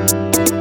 Thank